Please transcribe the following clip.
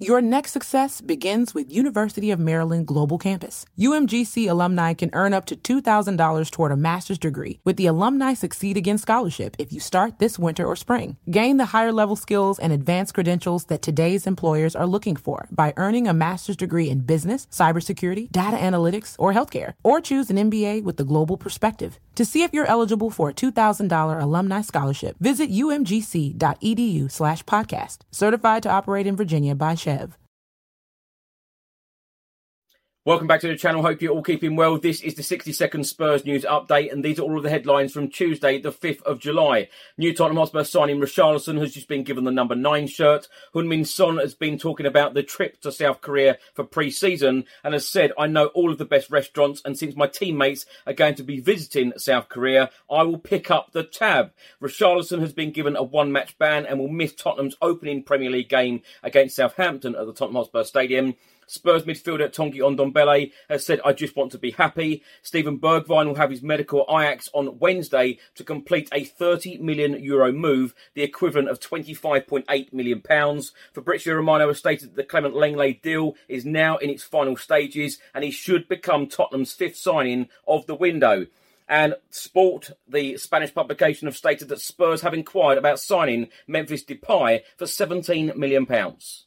Your next success begins with University of Maryland Global Campus. UMGC alumni can earn up to $2,000 toward a master's degree with the Alumni Succeed Again Scholarship if you start this winter or spring. Gain the higher level skills and advanced credentials that today's employers are looking for by earning a master's degree in business, cybersecurity, data analytics, or healthcare, or choose an MBA with the global perspective. To see if you're eligible for a $2,000 alumni scholarship, visit umgc.edu slash podcast. Certified to operate in Virginia by SCHEV. Welcome back to the channel. Hope you're all keeping well. This is the 60 second Spurs news update, and these are all of the headlines from Tuesday, the 5th of July. New Tottenham Hotspur signing Richarlison has just been given the number 9 shirt. Heung-min Son has been talking about the trip to South Korea for pre season and has said, I know all of the best restaurants, and since my teammates are going to be visiting South Korea, I will pick up the tab. Richarlison has been given a one match ban and will miss Tottenham's opening Premier League game against Southampton at the Tottenham Hotspur Stadium. Spurs midfielder Tanguy Ndombele has said, I just want to be happy. Steven Bergwijn will have his medical at Ajax on Wednesday to complete a 30 million euro move, the equivalent of 25.8 million pounds. Fabrizio Romano has stated that the Clement Lenglet deal is now in its final stages and he should become Tottenham's fifth signing of the window. And Sport, the Spanish publication, have stated that Spurs have inquired about signing Memphis Depay for 17 million pounds.